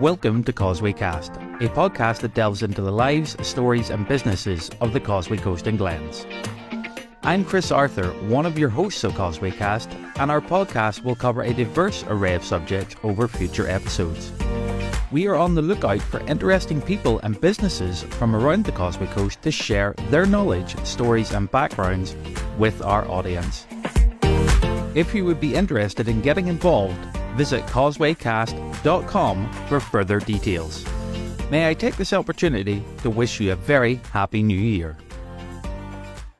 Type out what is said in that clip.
Welcome to Causeway Cast, a podcast that delves into the lives, stories, and businesses of the Causeway Coast and Glens. I'm Chris Arthur, one of your hosts of Causeway Cast, and our podcast will cover a diverse array of subjects over future episodes. We are on the lookout for interesting people and businesses from around the Causeway Coast to share their knowledge, stories, and backgrounds with our audience. If you would be interested in getting involved, visit causewaycast.com for further details. May I take this opportunity to wish you a very happy new year.